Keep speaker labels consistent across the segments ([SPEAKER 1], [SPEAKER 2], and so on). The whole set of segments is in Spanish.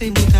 [SPEAKER 1] señorita.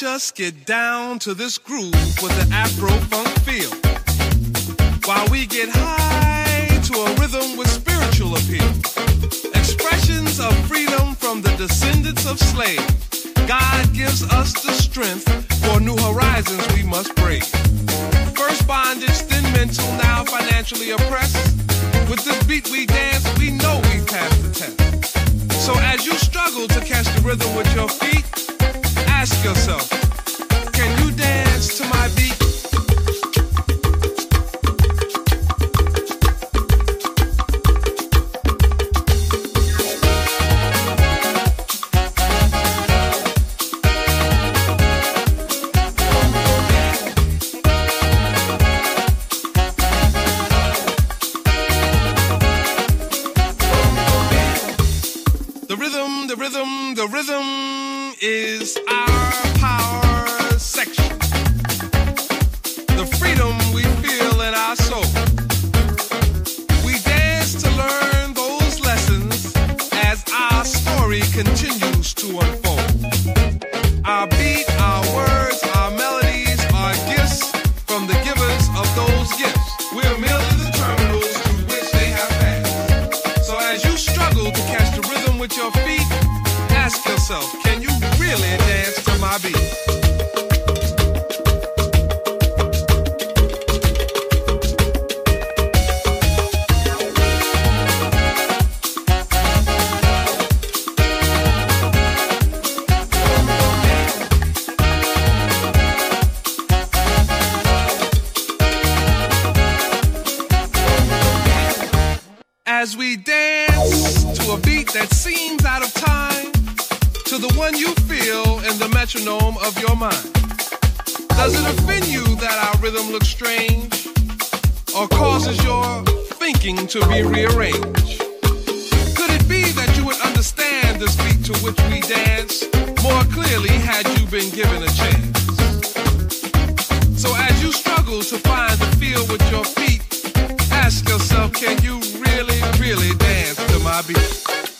[SPEAKER 2] Just get down to this groove with the Afro funk feel. While we get high to a rhythm with spiritual appeal. Expressions of freedom from the descendants of slaves. God gives us the strength for new horizons we must break. First bondage, then mental, now financially oppressed. With this beat we dance, we know we passed the test. So as you struggle to catch the rhythm with your feet, ask yourself, can you dance to my beat? Metronome of your mind. Does it offend you that our rhythm looks strange? Or causes your thinking to be rearranged? Could it be that you would understand this beat to which we dance more clearly had you been given a chance? So as you struggle to find the feel with your feet, ask yourself, can you really, really dance to my beat?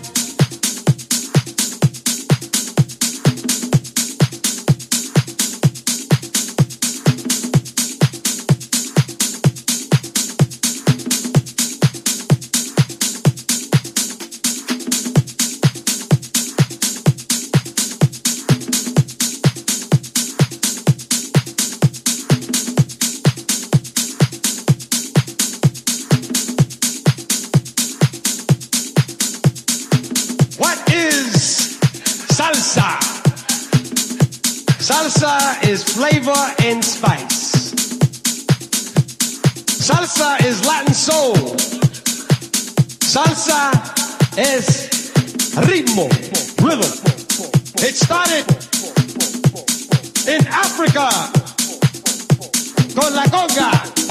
[SPEAKER 3] is flavor and spice. Salsa is Latin soul. Salsa is ritmo, rhythm. It started in Africa con la conga.